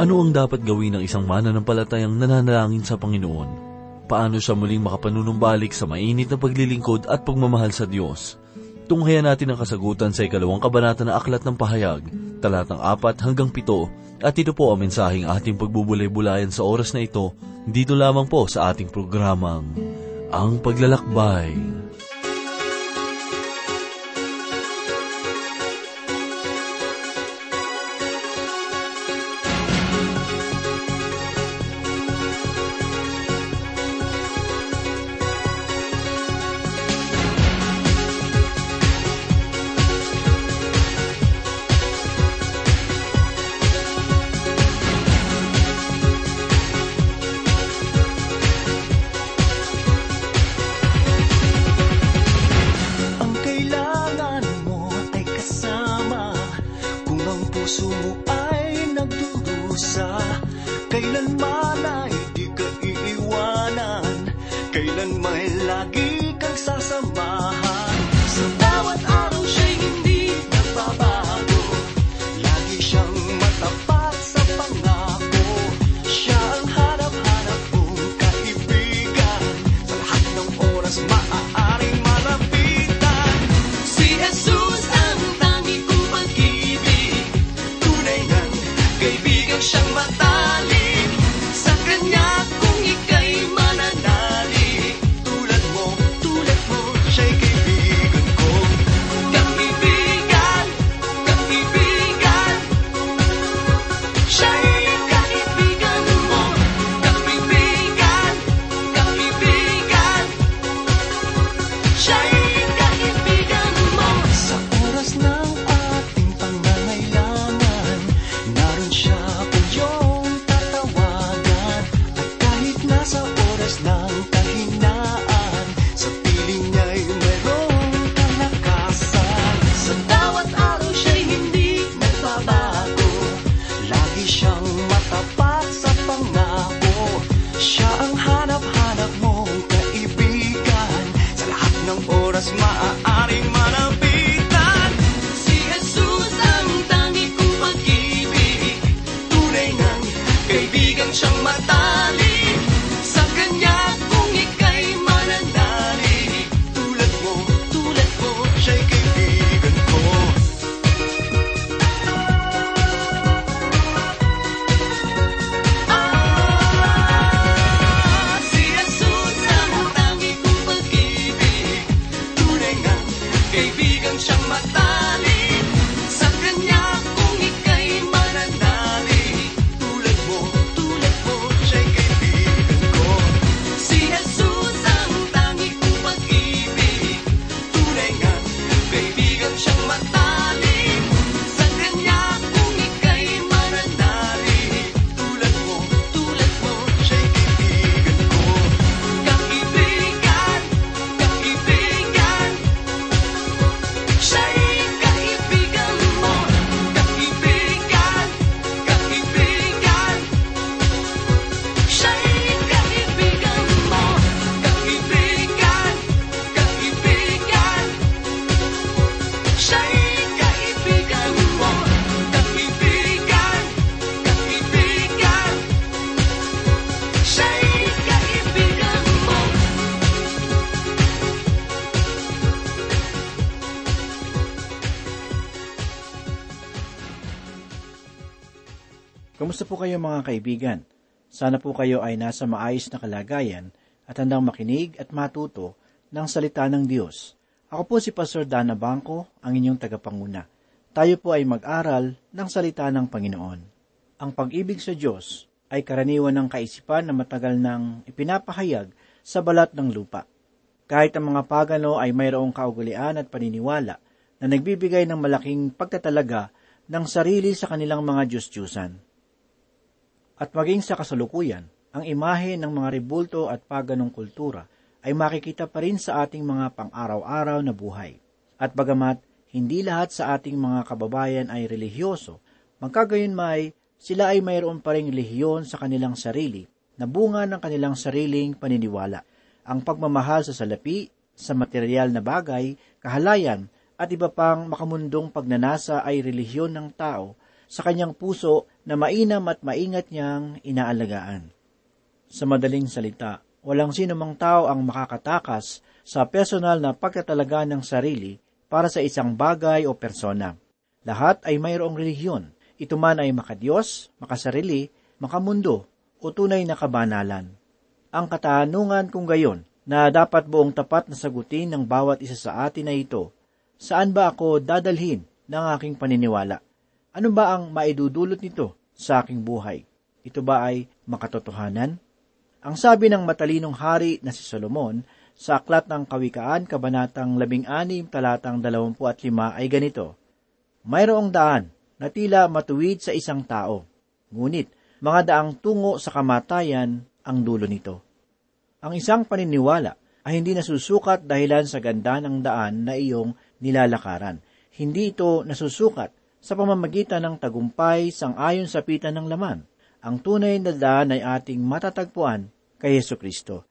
Ano ang dapat gawin ng isang mananampalatayang nananalangin sa Panginoon? Paano siya muling makapanunumbalik sa mainit na paglilingkod at pagmamahal sa Diyos? Tunghayan natin ang kasagutan sa ikalawang kabanata ng Aklat ng Pahayag, talatang apat hanggang pito, at ito po ang mensaheng ating pagbubulay-bulayan sa oras na ito, dito lamang po sa ating programang, Ang Paglalakbay. Kamusta po kayo mga kaibigan? Sana po kayo ay nasa maayos na kalagayan at handang makinig at matuto ng salita ng Diyos. Ako po si Pastor Dana Bangko, ang inyong tagapanguna. Tayo po ay mag-aral ng salita ng Panginoon. Ang pag-ibig sa Diyos ay karaniwan ng kaisipan na matagal nang ipinapahayag sa balat ng lupa. Kahit ang mga pagano ay mayroong kaugalian at paniniwala na nagbibigay ng malaking pagtatalaga ng sarili sa kanilang mga Diyos-Diyusan. At maging sa kasalukuyan, ang imahe ng mga ribulto at paganong kultura ay makikita pa rin sa ating mga pang-araw-araw na buhay. At bagamat hindi lahat sa ating mga kababayan ay relihiyoso, magkagayon may sila ay mayroon pa ring lehiyon sa kanilang sarili na bunga ng kanilang sariling paniniwala. Ang pagmamahal sa salapi, sa material na bagay, kahalayan, at iba pang makamundong pagnanasa ay relihiyon ng tao sa kanyang puso na mainam at maingat niyang inaalagaan. Sa madaling salita, walang sino mang tao ang makakatakas sa personal na pagtatalaga ng sarili para sa isang bagay o persona. Lahat ay mayroong relihiyon. Ito man ay makadiyos, makasarili, makamundo, o tunay na kabanalan. Ang katanungan kung gayon na dapat buong tapat na sagutin ng bawat isa sa atin na ito, saan ba ako dadalhin ng aking paniniwala? Ano ba ang maidudulot nito sa aking buhay? Ito ba ay makatotohanan? Ang sabi ng matalinong hari na si Solomon sa Aklat ng Kawikaan, Kabanatang 16, talatang 25 ay ganito, Mayroong daan na tila matuwid sa isang tao, ngunit mga daang tungo sa kamatayan ang dulo nito. Ang isang paniniwala ay hindi nasusukat dahilan sa ganda ng daan na iyong nilalakaran. Hindi ito nasusukat sa pamamagitan ng tagumpay sang ayon sa pitan ng laman. Ang tunay na daan ay ating matatagpuan kay Yesu Kristo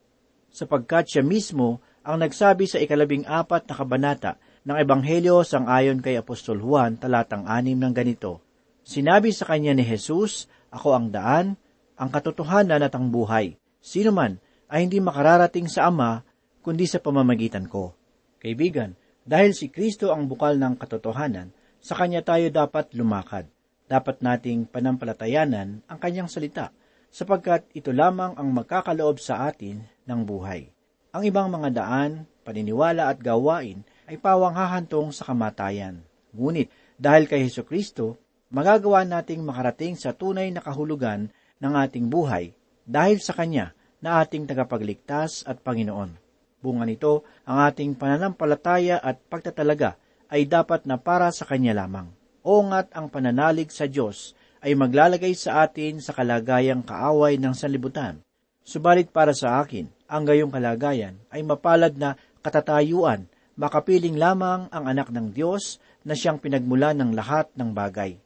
sapagkat siya mismo ang nagsabi sa ikalabing apat na kabanata ng Ebanghelyo sang ayon kay Apostol Juan talatang anim ng ganito, Sinabi sa kanya ni Jesus, Ako ang daan, ang katotohanan at ang buhay. Sino man ay hindi makararating sa Ama, kundi sa pamamagitan ko. Kaibigan, dahil si Kristo ang bukal ng katotohanan, sa Kanya tayo dapat lumakad. Dapat nating panampalatayanan ang Kanyang salita, sapagkat ito lamang ang magkakaloob sa atin ng buhay. Ang ibang mga daan, paniniwala at gawain ay pawang hahantong sa kamatayan. Ngunit dahil kay Heso Kristo, magagawa nating makarating sa tunay na kahulugan ng ating buhay dahil sa Kanya na ating tagapagligtas at Panginoon. Bunga nito, ang ating pananampalataya at pagtatalaga ay dapat na para sa Kanya lamang. O nga't ang pananalig sa Diyos ay maglalagay sa atin sa kalagayang kaaway ng sanlibutan. Subalit para sa akin, ang gayong kalagayan ay mapalad na katatayuan, makapiling lamang ang anak ng Diyos na siyang pinagmula ng lahat ng bagay.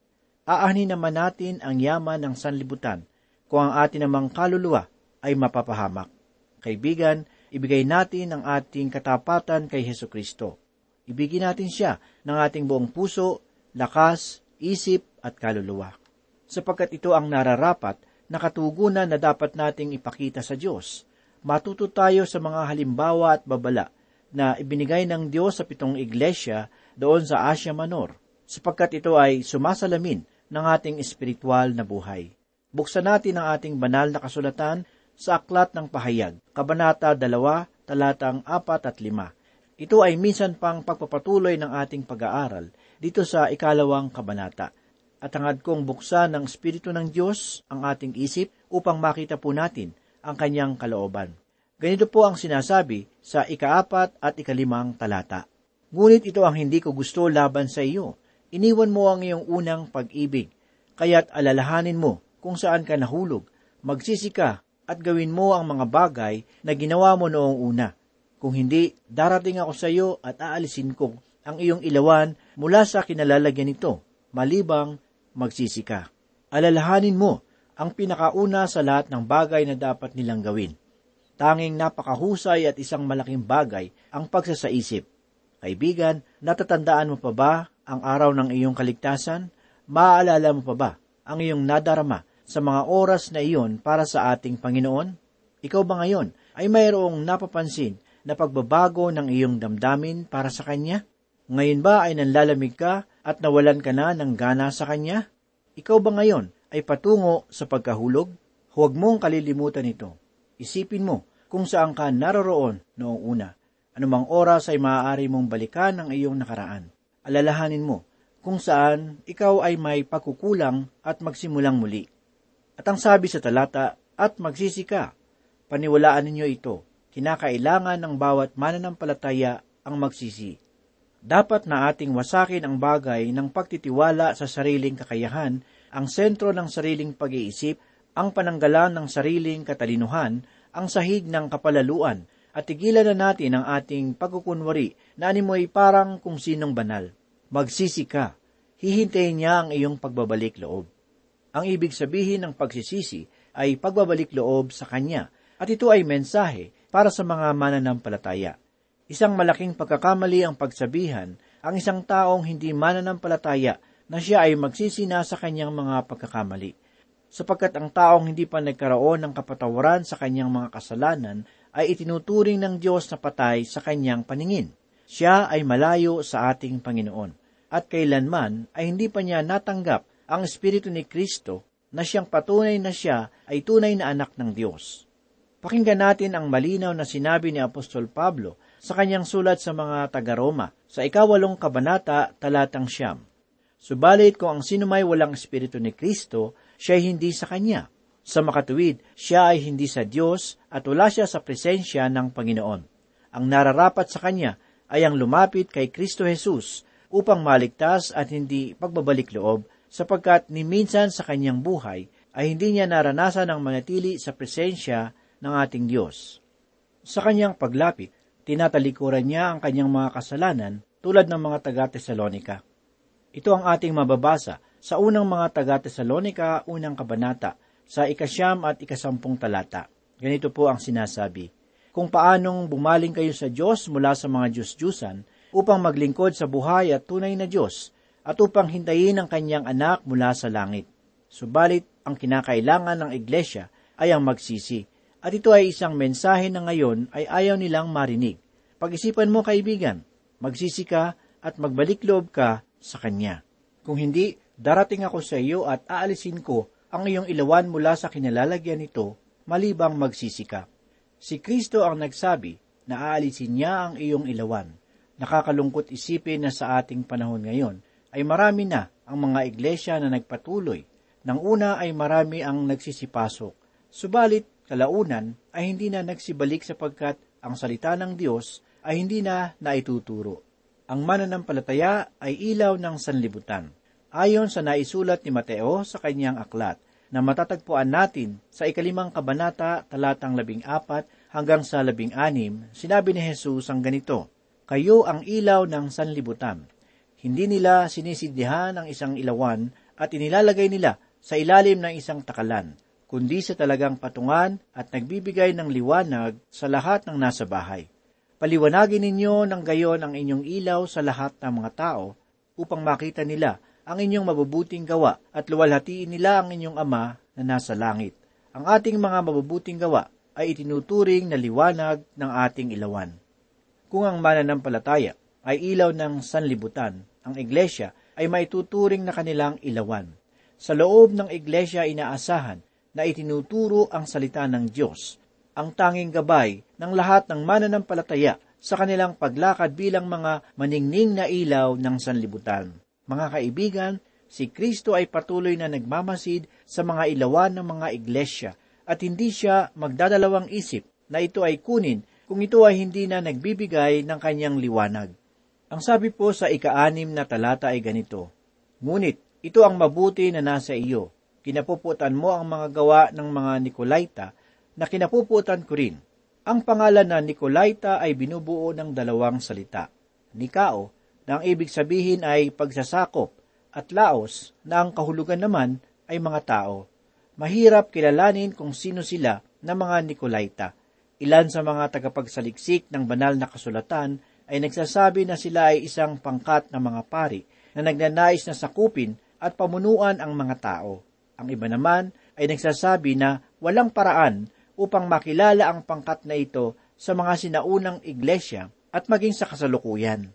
Aanin naman natin ang yaman ng sanlibutan kung ang atin namang kaluluwa ay mapapahamak. Kaibigan, ibigay natin ang ating katapatan kay Heso Kristo. Ibigin natin siya ng ating buong puso, lakas, isip at kaluluwa. Sapagkat ito ang nararapat na katugunan na dapat nating ipakita sa Diyos. Matuto tayo sa mga halimbawa at babala na ibinigay ng Diyos sa pitong iglesia doon sa Asia Minor, sapagkat ito ay sumasalamin ng ating espiritual na buhay. Buksan natin ang ating banal na kasulatan sa Aklat ng Pahayag, Kabanata 2, talatang 4 at 5. Ito ay minsan pang pagpapatuloy ng ating pag-aaral dito sa ikalawang kabanata. At hangad kong buksan ng Espiritu ng Diyos ang ating isip upang makita po natin ang kanyang kalooban. Ganito po ang sinasabi sa ikaapat at ikalimang talata. Ngunit ito ang hindi ko gusto laban sa iyo. Iniwan mo ang iyong unang pag-ibig, kaya't alalahanin mo kung saan ka nahulog, magsisi ka at gawin mo ang mga bagay na ginawa mo noong una. Kung hindi, darating ako sa iyo at aalisin ko ang iyong ilawan mula sa kinalalagyan nito, malibang magsisi ka. Alalahanin mo ang pinakauna sa lahat ng bagay na dapat nilang gawin. Tanging napakahusay at isang malaking bagay ang pagsasaisip. Kaibigan, natatandaan mo pa ba ang araw ng iyong kaligtasan? Maaalala mo pa ba ang iyong nadarama sa mga oras na iyon para sa ating Panginoon? Ikaw ba ngayon ay mayroong napapansin na pagbabago ng iyong damdamin para sa Kanya? Ngayon ba ay nanlalamig ka at nawalan ka na ng gana sa Kanya? Ikaw ba ngayon ay patungo sa pagkahulog? Huwag mong kalilimutan ito. Isipin mo kung saan ka naroroon noong una. Anumang oras ay maaari mong balikan ang iyong nakaraan. Alalahanin mo kung saan ikaw ay may pagkukulang at magsimulang muli. At ang sabi sa talata, at magsisi ka. Paniwalaan ninyo ito. Kinakailangan ng bawat mananampalataya ang magsisi. Dapat na ating wasakin ang bagay ng pagtitiwala sa sariling kakayahan, ang sentro ng sariling pag-iisip, ang pananggalan ng sariling katalinuhan, ang sahig ng kapalaluan, at tigilan na natin ang ating pagkukunwari na animoy parang kung sinong banal. Magsisi ka. Hihintayin niya ang iyong pagbabalik loob. Ang ibig sabihin ng pagsisisi ay pagbabalik loob sa Kanya, at ito ay mensahe para sa mga mananampalataya. Isang malaking pagkakamali ang pagsabihan, ang isang taong hindi mananampalataya na siya ay magsisina sa kanyang mga pagkakamali. Sapagkat ang taong hindi pa nagkaroon ng kapatawaran sa kanyang mga kasalanan ay itinuturing ng Diyos na patay sa kanyang paningin. Siya ay malayo sa ating Panginoon at kailanman ay hindi pa niya natanggap ang Espiritu ni Kristo na siyang patunay na siya ay tunay na anak ng Diyos. Pakinggan natin ang malinaw na sinabi ni Apostol Pablo sa kanyang sulat sa mga taga-Roma sa ikawalong kabanata talatang siyam. Subalit kung ang sino may walang Espiritu ni Kristo, siya ay hindi sa Kanya. Sa makatuwid, siya ay hindi sa Diyos at wala siya sa presensya ng Panginoon. Ang nararapat sa Kanya ay ang lumapit kay Kristo Jesus upang maligtas at hindi pagbabalik loob sapagkat ni minsan sa kanyang buhay ay hindi niya naranasan ang manatili sa presensya ng ating Diyos. Sa kanyang paglapit, tinatalikuran niya ang kanyang mga kasalanan tulad ng mga taga-Tesalonika. Ito ang ating mababasa sa unang mga taga-Tesalonika, unang kabanata, sa ikasyam at ikasampung talata. Ganito po ang sinasabi, Kung paanong bumaling kayo sa Diyos mula sa mga Diyos-Diyusan upang maglingkod sa buhay at tunay na Diyos at upang hintayin ang kanyang anak mula sa langit. Subalit, ang kinakailangan ng iglesia ay ang magsisi. At ito ay isang mensahe na ngayon ay ayaw nilang marinig. Pag-isipan mo, kaibigan, magsisi ka at magbalik loob ka sa Kanya. Kung hindi, darating ako sa iyo at aalisin ko ang iyong ilawan mula sa kinalalagyan nito, malibang magsisi ka. Si Kristo ang nagsabi na aalisin niya ang iyong ilawan. Nakakalungkot isipin na sa ating panahon ngayon ay marami na ang mga iglesia na nagpatuloy. Nang una ay marami ang nagsisipasok. Subalit, kalaunan ay hindi na nagsibalik sapagkat ang salita ng Diyos ay hindi na naituturo. Ang mananampalataya ay ilaw ng sanlibutan. Ayon sa naisulat ni Mateo sa kanyang aklat, na matatagpuan natin sa ikalimang kabanata talatang labing apat hanggang sa labing anim, sinabi ni Jesus ang ganito, Kayo ang ilaw ng sanlibutan. Hindi nila sinisiddihan ang isang ilawan at inilalagay nila sa ilalim ng isang takalan, kundi sa talagang patungan at nagbibigay ng liwanag sa lahat ng nasa bahay. Paliwanagin ninyo ng gayon ang inyong ilaw sa lahat ng mga tao upang makita nila ang inyong mabubuting gawa at luwalhatiin nila ang inyong Ama na nasa langit. Ang ating mga mabubuting gawa ay itinuturing na liwanag ng ating ilawan. Kung ang mananampalataya ay ilaw ng sanlibutan, ang iglesia ay maituturing na kanilang ilawan. Sa loob ng iglesia inaasahan na itinuturo ang salita ng Diyos, ang tanging gabay ng lahat ng mananampalataya sa kanilang paglakad bilang mga maningning na ilaw ng sanlibutan. Mga kaibigan, si Kristo ay patuloy na nagmamasid sa mga ilawan ng mga iglesia at hindi siya magdadalawang isip na ito ay kunin kung ito ay hindi na nagbibigay ng kanyang liwanag. Ang sabi po sa ikaanim na talata ay ganito, Ngunit ito ang mabuti na nasa iyo, kinapuputan mo ang mga gawa ng mga Nikolaita na kinapuputan ko rin. Ang pangalan na Nikolaita ay binubuo ng dalawang salita. Nikao, na ang ibig sabihin ay pagsasakop, at Laos, na ang kahulugan naman ay mga tao. Mahirap kilalanin kung sino sila na mga Nikolaita. Ilan sa mga tagapagsaliksik ng banal na kasulatan ay nagsasabi na sila ay isang pangkat na mga pari na nagnanais na sakupin at pamunuan ang mga tao. Ang iba naman ay nagsasabi na walang paraan upang makilala ang pangkat na ito sa mga sinaunang iglesia at maging sa kasalukuyan.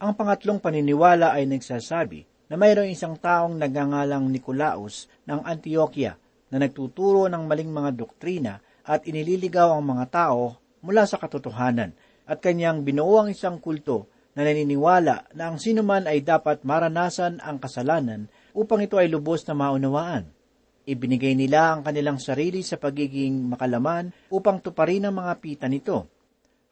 Ang pangatlong paniniwala ay nagsasabi na mayroong isang taong nagangalang Nicolaus ng Antioquia na nagtuturo ng maling mga doktrina at inililigaw ang mga tao mula sa katotohanan at kanyang binuo ang isang kulto na naniniwala na ang sinuman ay dapat maranasan ang kasalanan upang ito ay lubos na maunawaan. Ibinigay nila ang kanilang sarili sa pagiging makalaman upang tuparin ang mga pita nito.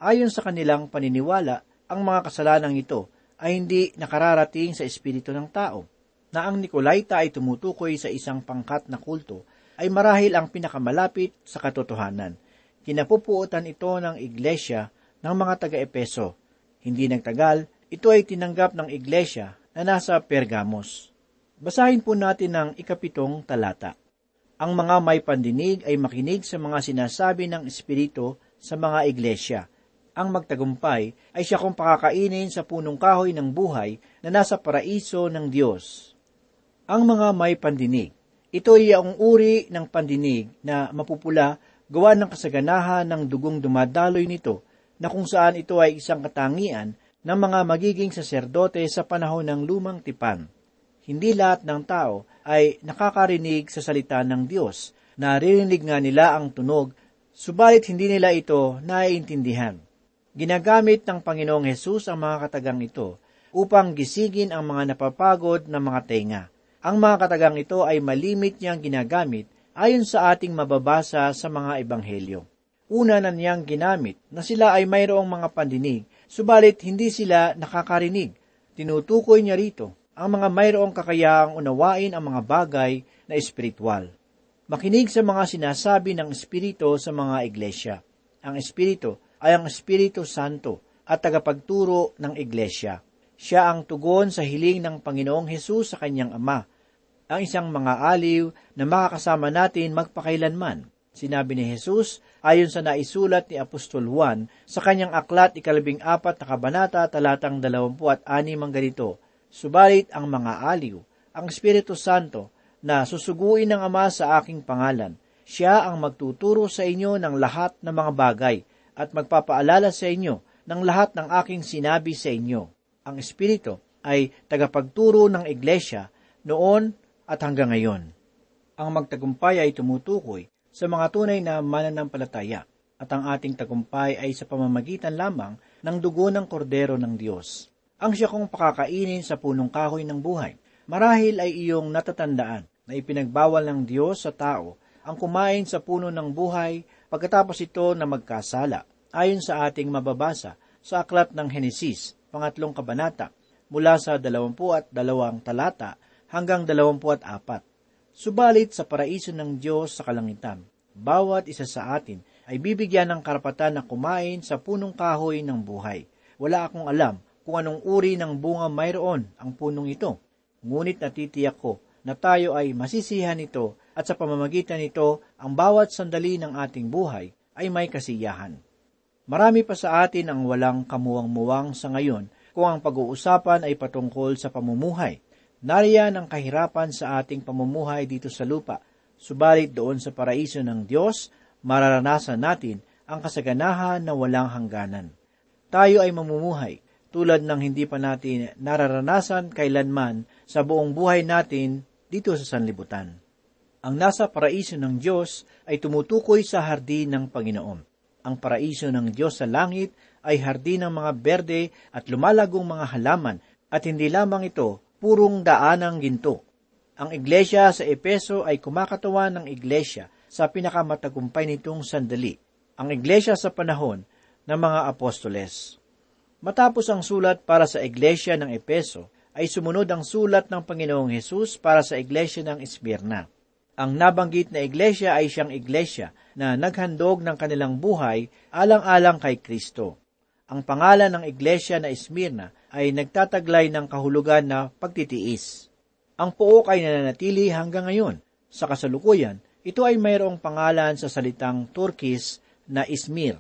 Ayon sa kanilang paniniwala, ang mga kasalanang ito ay hindi nakararating sa espiritu ng tao, na ang Nikolaita ay tumutukoy sa isang pangkat na kulto ay marahil ang pinakamalapit sa katotohanan. Kinapupuotan ito ng iglesia ng mga taga-Epeso. Hindi nagtagal, ito ay tinanggap ng iglesia na nasa Pergamos. Basahin po natin ang ikapitong talata. Ang mga may pandinig ay makinig sa mga sinasabi ng Espiritu sa mga iglesia ang magtagumpay ay siya kung pakakainin sa punong kahoy ng buhay na nasa paraiso ng Diyos. Ang mga may pandinig. Ito ay ang uri ng pandinig na mapupula gawa ng kasaganahan ng dugong dumadaloy nito na kung saan ito ay isang katangian ng mga magiging saserdote sa panahon ng lumang tipan. Hindi lahat ng tao ay nakakarinig sa salita ng Diyos. Naririnig nga nila ang tunog, subalit hindi nila ito naiintindihan. Ginagamit ng Panginoong Hesus ang mga katagang ito upang gisigin ang mga napapagod na mga tenga. Ang mga katagang ito ay malimit niyang ginagamit ayon sa ating mababasa sa mga ebanghelyo. Una na niyang ginamit na sila ay mayroong mga pandinig, subalit hindi sila nakakarinig. Tinutukoy niya rito ang mga mayroong kakayahang unawain ang mga bagay na espiritual. Makinig sa mga sinasabi ng Espiritu sa mga iglesia. Ang Espiritu ay ang Espiritu Santo at tagapagturo ng iglesia. Siya ang tugon sa hiling ng Panginoong Hesus sa kanyang Ama, ang isang mga aliw na makakasama natin magpakailanman. Sinabi ni Jesus ayon sa naisulat ni Apostol Juan sa kanyang aklat ikalabing apat na kabanata talatang dalawampu at anim ang ganito, Subalit ang mga aliw, ang Espiritu Santo, na susuguin ng Ama sa aking pangalan, siya ang magtuturo sa inyo ng lahat ng mga bagay at magpapaalala sa inyo ng lahat ng aking sinabi sa inyo. Ang Espiritu ay tagapagturo ng Iglesia noon at hanggang ngayon. Ang magtagumpay ay tumutukoy sa mga tunay na mananampalataya at ang ating tagumpay ay sa pamamagitan lamang ng dugo ng kordero ng Diyos. Ang siya kong pakakainin sa punong kahoy ng buhay. Marahil ay iyong natatandaan na ipinagbawal ng Diyos sa tao ang kumain sa puno ng buhay pagkatapos ito na magkasala, ayon sa ating mababasa sa aklat ng Henesis, pangatlong kabanata, mula sa dalawampu at dalawang talata hanggang dalawampu at apat. Subalit sa paraiso ng Diyos sa kalangitan, bawat isa sa atin ay bibigyan ng karapatan na kumain sa punong kahoy ng buhay. Wala akong alam kung anong uri ng bunga mayroon ang punong ito. Ngunit natitiyak ko na tayo ay masisihan nito at sa pamamagitan nito ang bawat sandali ng ating buhay ay may kasiyahan. Marami pa sa atin ang walang kamuwang-muwang sa ngayon kung ang pag-uusapan ay patungkol sa pamumuhay. Nariyan ang kahirapan sa ating pamumuhay dito sa lupa, subalit doon sa paraiso ng Diyos, mararanasan natin ang kasaganahan na walang hangganan. Tayo ay mamumuhay tulad ng hindi pa natin nararanasan kailanman sa buong buhay natin dito sa sanlibutan. Ang nasa paraiso ng Diyos ay tumutukoy sa hardin ng Panginoon. Ang paraiso ng Diyos sa langit ay hardin ng mga berde at lumalagong mga halaman at hindi lamang ito purong daanang ginto. Ang iglesia sa Epeso ay kumakatawan ng iglesia sa pinakamatagumpay nitong sandali, ang iglesia sa panahon ng mga apostoles. Matapos ang sulat para sa iglesia ng Epeso, ay sumunod ang sulat ng Panginoong Hesus para sa iglesia ng Esmirna. Ang nabanggit na iglesia ay siyang iglesia na naghandog ng kanilang buhay alang-alang kay Kristo. Ang pangalan ng iglesia na Esmirna ay nagtataglay ng kahulugan na pagtitiis. Ang pook ay nananatili hanggang ngayon. Sa kasalukuyan, ito ay mayroong pangalan sa salitang Turkish na Izmir.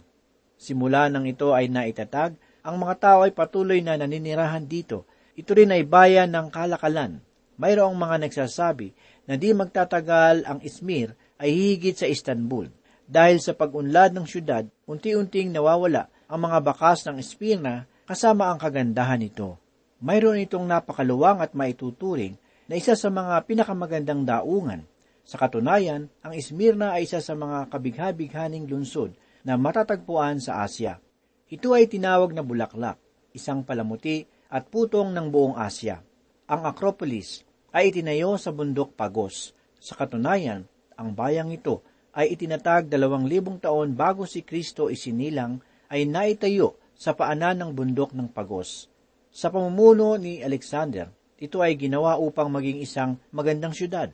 Simula nang ito ay naitatag, ang mga tao ay patuloy na naninirahan dito. Ito rin ay bayan ng kalakalan. Mayroong mga nagsasabi na di magtatagal ang Izmir ay higit sa Istanbul. Dahil sa pag-unlad ng syudad, unti-unting nawawala ang mga bakas ng Esmirna kasama ang kagandahan nito. Mayroon itong napakaluwang at maituturing na isa sa mga pinakamagandang daungan. Sa katunayan, ang Esmirna ay isa sa mga kabigha-bighaning lungsod na matatagpuan sa Asya. Ito ay tinawag na bulaklak, isang palamuti at putong ng buong Asya. Ang Acropolis ay itinayo sa bundok Pagos. Sa katunayan, ang bayang ito ay itinatag dalawang libong taon bago si Kristo isinilang ay naitayo sa paanan ng bundok ng Pagos. Sa pamumuno ni Alexander, ito ay ginawa upang maging isang magandang syudad.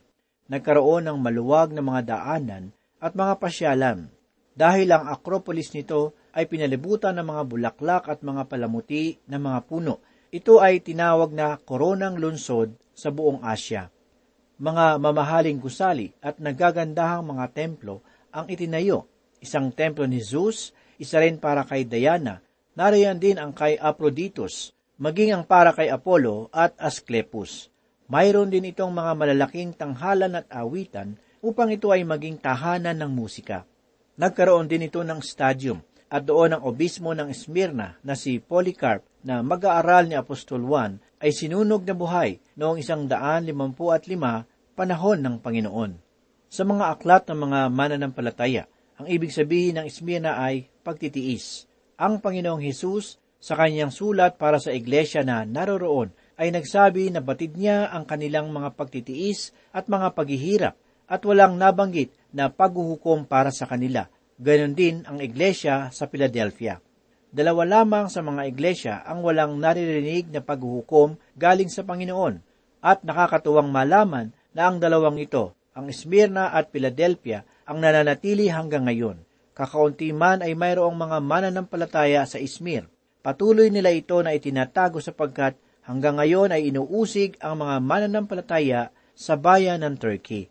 Nagkaroon ng maluwag na mga daanan at mga pasyalan. Dahil ang Acropolis nito ay pinalibutan ng mga bulaklak at mga palamuti ng mga puno. Ito ay tinawag na koronang lungsod sa buong Asya. Mga mamahaling gusali at nagagandahang mga templo ang itinayo. Isang templo ni Zeus, isa rin para kay Diana, nariyan din ang kay Aphrodite, maging ang para kay Apollo at Asclepus. Mayroon din itong mga malalaking tanghalan at awitan upang ito ay maging tahanan ng musika. Nagkaroon din ito ng stadium at doon ang obismo ng Smyrna na si Polycarp na mag-aaral ni Apostol Juan ay sinunog na buhay noong isang daan limampu at lima panahon ng Panginoon. Sa mga aklat ng mga mananampalataya, ang ibig sabihin ng Smyrna ay pagtitiis. Ang Panginoong Hesus sa kanyang sulat para sa iglesia na naroroon ay nagsabi na batid niya ang kanilang mga pagtitiis at mga paghihirap at walang nabanggit na paghuhukom para sa kanila. Ganon din ang iglesia sa Philadelphia. Dalawa lamang sa mga iglesia ang walang naririnig na paghuhukom galing sa Panginoon at nakakatuwang malaman na ang dalawang ito, ang Smyrna at Philadelphia, ang nananatili hanggang ngayon. Kakaunti man ay mayroong mga mananampalataya sa Izmir. Patuloy nila ito na itinatago sapagkat hanggang ngayon ay inuusig ang mga mananampalataya sa bayan ng Turkey.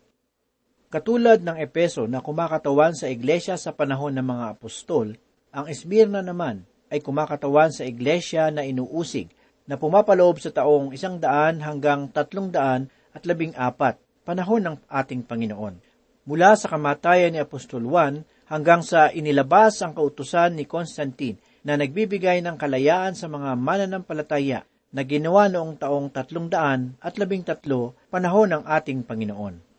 Katulad ng Epeso na kumakatawan sa iglesia sa panahon ng mga apostol, ang Esmirna naman ay kumakatawan sa iglesia na inuusig na pumapaloob sa taong isang daan hanggang tatlong daan at labing apat, panahon ng ating Panginoon. Mula sa kamatayan ni Apostol Juan hanggang sa inilabas ang kautusan ni Constantine na nagbibigay ng kalayaan sa mga mananampalataya na ginawa noong taong tatlong daan at labing tatlo panahon ng ating Panginoon.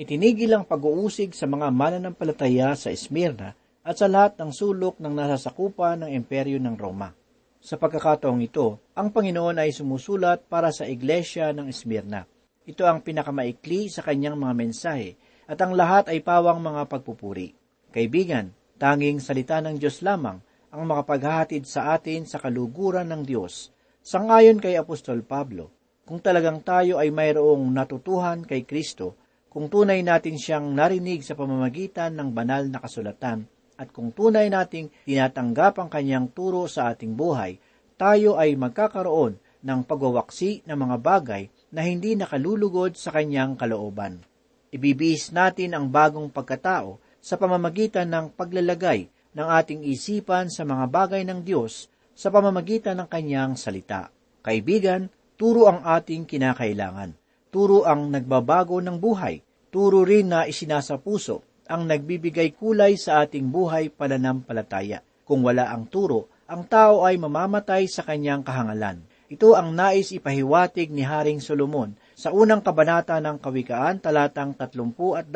Itinigil ang pag-uusig sa mga mananampalataya sa Esmirna at sa lahat ng sulok ng nasasakupan ng imperyo ng Roma. Sa pagkakataong ito, ang Panginoon ay sumusulat para sa iglesia ng Esmirna. Ito ang pinakamaikli sa kanyang mga mensahe at ang lahat ay pawang mga pagpupuri. Kaibigan, tanging salita ng Diyos lamang ang makapaghahatid sa atin sa kaluguran ng Diyos. Sangayon kay Apostol Pablo, kung talagang tayo ay mayroong natutuhan kay Kristo, kung tunay natin siyang narinig sa pamamagitan ng banal na kasulatan, at kung tunay nating tinatanggap ang kanyang turo sa ating buhay, tayo ay magkakaroon ng pagwawaksi ng mga bagay na hindi nakalulugod sa kanyang kalooban. Ibibihis natin ang bagong pagkatao sa pamamagitan ng paglalagay ng ating isipan sa mga bagay ng Diyos sa pamamagitan ng kanyang salita. Kaibigan, turo ang ating kinakailangan. Turo ang nagbabago ng buhay. Turo rin na isinasa puso ang nagbibigay kulay sa ating buhay pananampalataya. Kung wala ang turo, ang tao ay mamamatay sa kanyang kahangalan. Ito ang nais ipahiwatig ni Haring Solomon sa unang kabanata ng Kawikaan talatang 32 at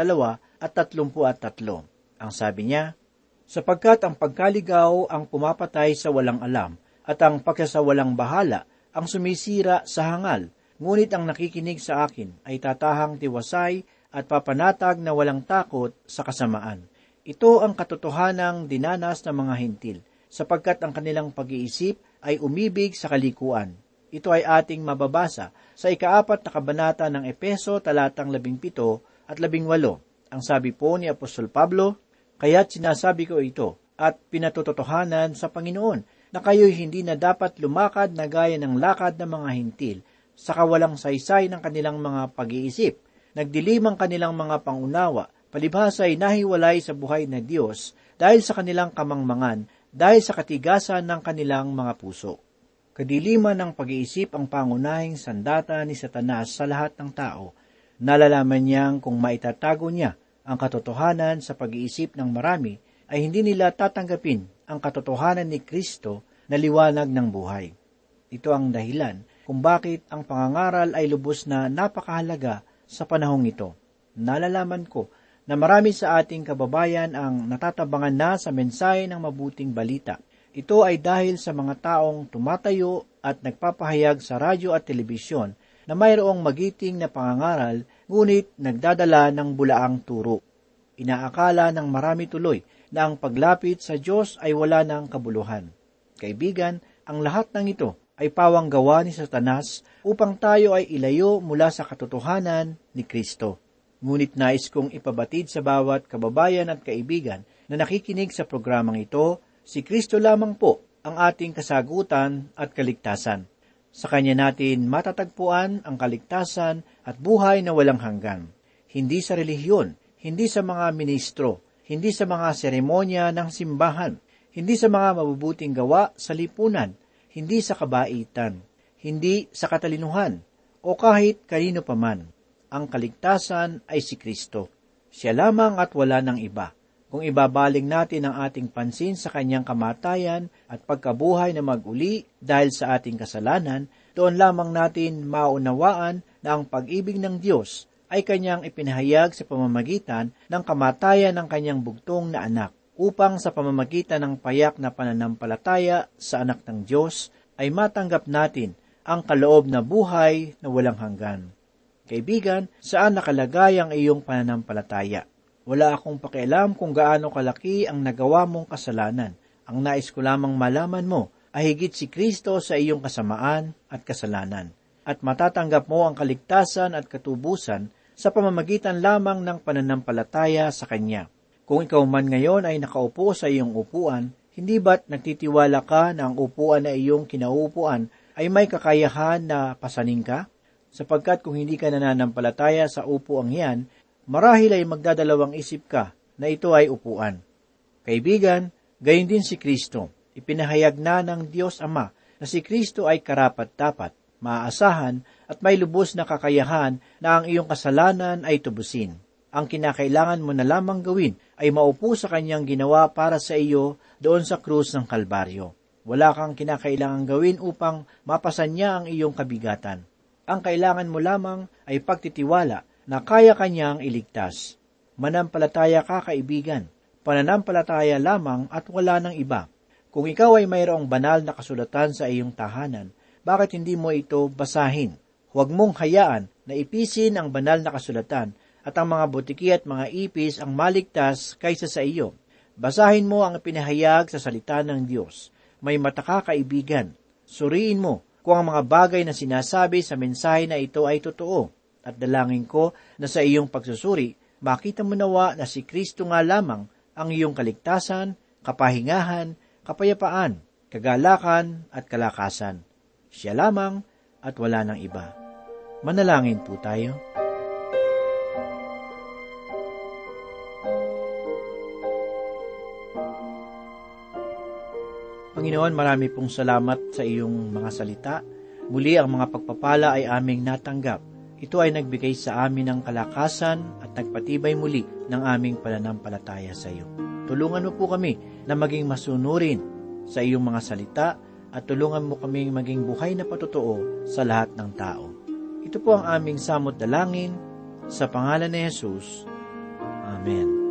33. Ang sabi niya, sapagkat ang pagkaligaw ang pumapatay sa walang alam at ang pagkasawalang bahala ang sumisira sa hangal, ngunit ang nakikinig sa akin ay tatahang tiwasay at papanatag na walang takot sa kasamaan. Ito ang katotohanang dinanas ng mga hintil, sapagkat ang kanilang pag-iisip ay umibig sa kalikuan. Ito ay ating mababasa sa ikaapat na kabanata ng Epeso talatang labing pito at labing walo. Ang sabi po ni Apostol Pablo, Kaya't sinasabi ko ito at pinatototohanan sa Panginoon na kayo'y hindi na dapat lumakad na gaya ng lakad ng mga hintil sa kawalang saysay ng kanilang mga pag-iisip nagdilim ang kanilang mga pangunawa, palibhasa ay nahiwalay sa buhay na Diyos dahil sa kanilang kamangmangan, dahil sa katigasan ng kanilang mga puso. Kadiliman ng pag-iisip ang pangunahing sandata ni Satanas sa lahat ng tao. Nalalaman niyang kung maitatago niya ang katotohanan sa pag-iisip ng marami, ay hindi nila tatanggapin ang katotohanan ni Kristo na liwanag ng buhay. Ito ang dahilan kung bakit ang pangangaral ay lubos na napakahalaga sa panahong ito. Nalalaman ko na marami sa ating kababayan ang natatabangan na sa mensahe ng mabuting balita. Ito ay dahil sa mga taong tumatayo at nagpapahayag sa radyo at telebisyon na mayroong magiting na pangangaral ngunit nagdadala ng bulaang turo. Inaakala ng marami tuloy na ang paglapit sa Diyos ay wala ng kabuluhan. Kaibigan, ang lahat ng ito ay pawang gawa ni Satanas upang tayo ay ilayo mula sa katotohanan ni Kristo. Ngunit nais kong ipabatid sa bawat kababayan at kaibigan na nakikinig sa programang ito, si Kristo lamang po ang ating kasagutan at kaligtasan. Sa Kanya natin matatagpuan ang kaligtasan at buhay na walang hanggan. Hindi sa relihiyon, hindi sa mga ministro, hindi sa mga seremonya ng simbahan, hindi sa mga mabubuting gawa sa lipunan, hindi sa kabaitan, hindi sa katalinuhan, o kahit kanino paman. Ang kaligtasan ay si Kristo. Siya lamang at wala ng iba. Kung ibabaling natin ang ating pansin sa kanyang kamatayan at pagkabuhay na maguli dahil sa ating kasalanan, doon lamang natin maunawaan na ang pag-ibig ng Diyos ay kanyang ipinahayag sa pamamagitan ng kamatayan ng kanyang bugtong na anak, upang sa pamamagitan ng payak na pananampalataya sa anak ng Diyos ay matanggap natin ang kaloob na buhay na walang hanggan. Kaibigan, saan nakalagay ang iyong pananampalataya? Wala akong pakialam kung gaano kalaki ang nagawa mong kasalanan. Ang nais ko lamang malaman mo ay higit si Kristo sa iyong kasamaan at kasalanan. At matatanggap mo ang kaligtasan at katubusan sa pamamagitan lamang ng pananampalataya sa Kanya. Kung ikaw man ngayon ay nakaupo sa iyong upuan, hindi ba't nagtitiwala ka na ang upuan na iyong kinaupuan ay may kakayahan na pasanin ka? Sapagkat kung hindi ka nananampalataya sa upuang yan, marahil ay magdadalawang isip ka na ito ay upuan. Kaibigan, gayon din si Kristo. Ipinahayag na ng Diyos Ama na si Kristo ay karapat-dapat, maaasahan at may lubos na kakayahan na ang iyong kasalanan ay tubusin. Ang kinakailangan mo na lamang gawin ay maupo sa kanyang ginawa para sa iyo doon sa krus ng Kalbaryo. Wala kang kinakailangan gawin upang mapasan niya ang iyong kabigatan. Ang kailangan mo lamang ay pagtitiwala na kaya kanyang iligtas. Manampalataya ka kaibigan, pananampalataya lamang at wala ng iba. Kung ikaw ay mayroong banal na kasulatan sa iyong tahanan, bakit hindi mo ito basahin? Huwag mong hayaan na ipisin ang banal na kasulatan at ang mga butiki at mga ipis ang maligtas kaysa sa iyo. Basahin mo ang pinahayag sa salita ng Diyos. May mata ka kaibigan. Suriin mo kung ang mga bagay na sinasabi sa mensahe na ito ay totoo. At dalangin ko na sa iyong pagsusuri, makita mo nawa na si Kristo nga lamang ang iyong kaligtasan, kapahingahan, kapayapaan, kagalakan at kalakasan. Siya lamang at wala ng iba. Manalangin po tayo. Panginoon, marami pong salamat sa iyong mga salita. Muli ang mga pagpapala ay aming natanggap. Ito ay nagbigay sa amin ng kalakasan at nagpatibay muli ng aming pananampalataya sa iyo. Tulungan mo po kami na maging masunurin sa iyong mga salita at tulungan mo kaming maging buhay na patotoo sa lahat ng tao. Ito po ang aming samot dalangin sa pangalan ni Jesus. Amen.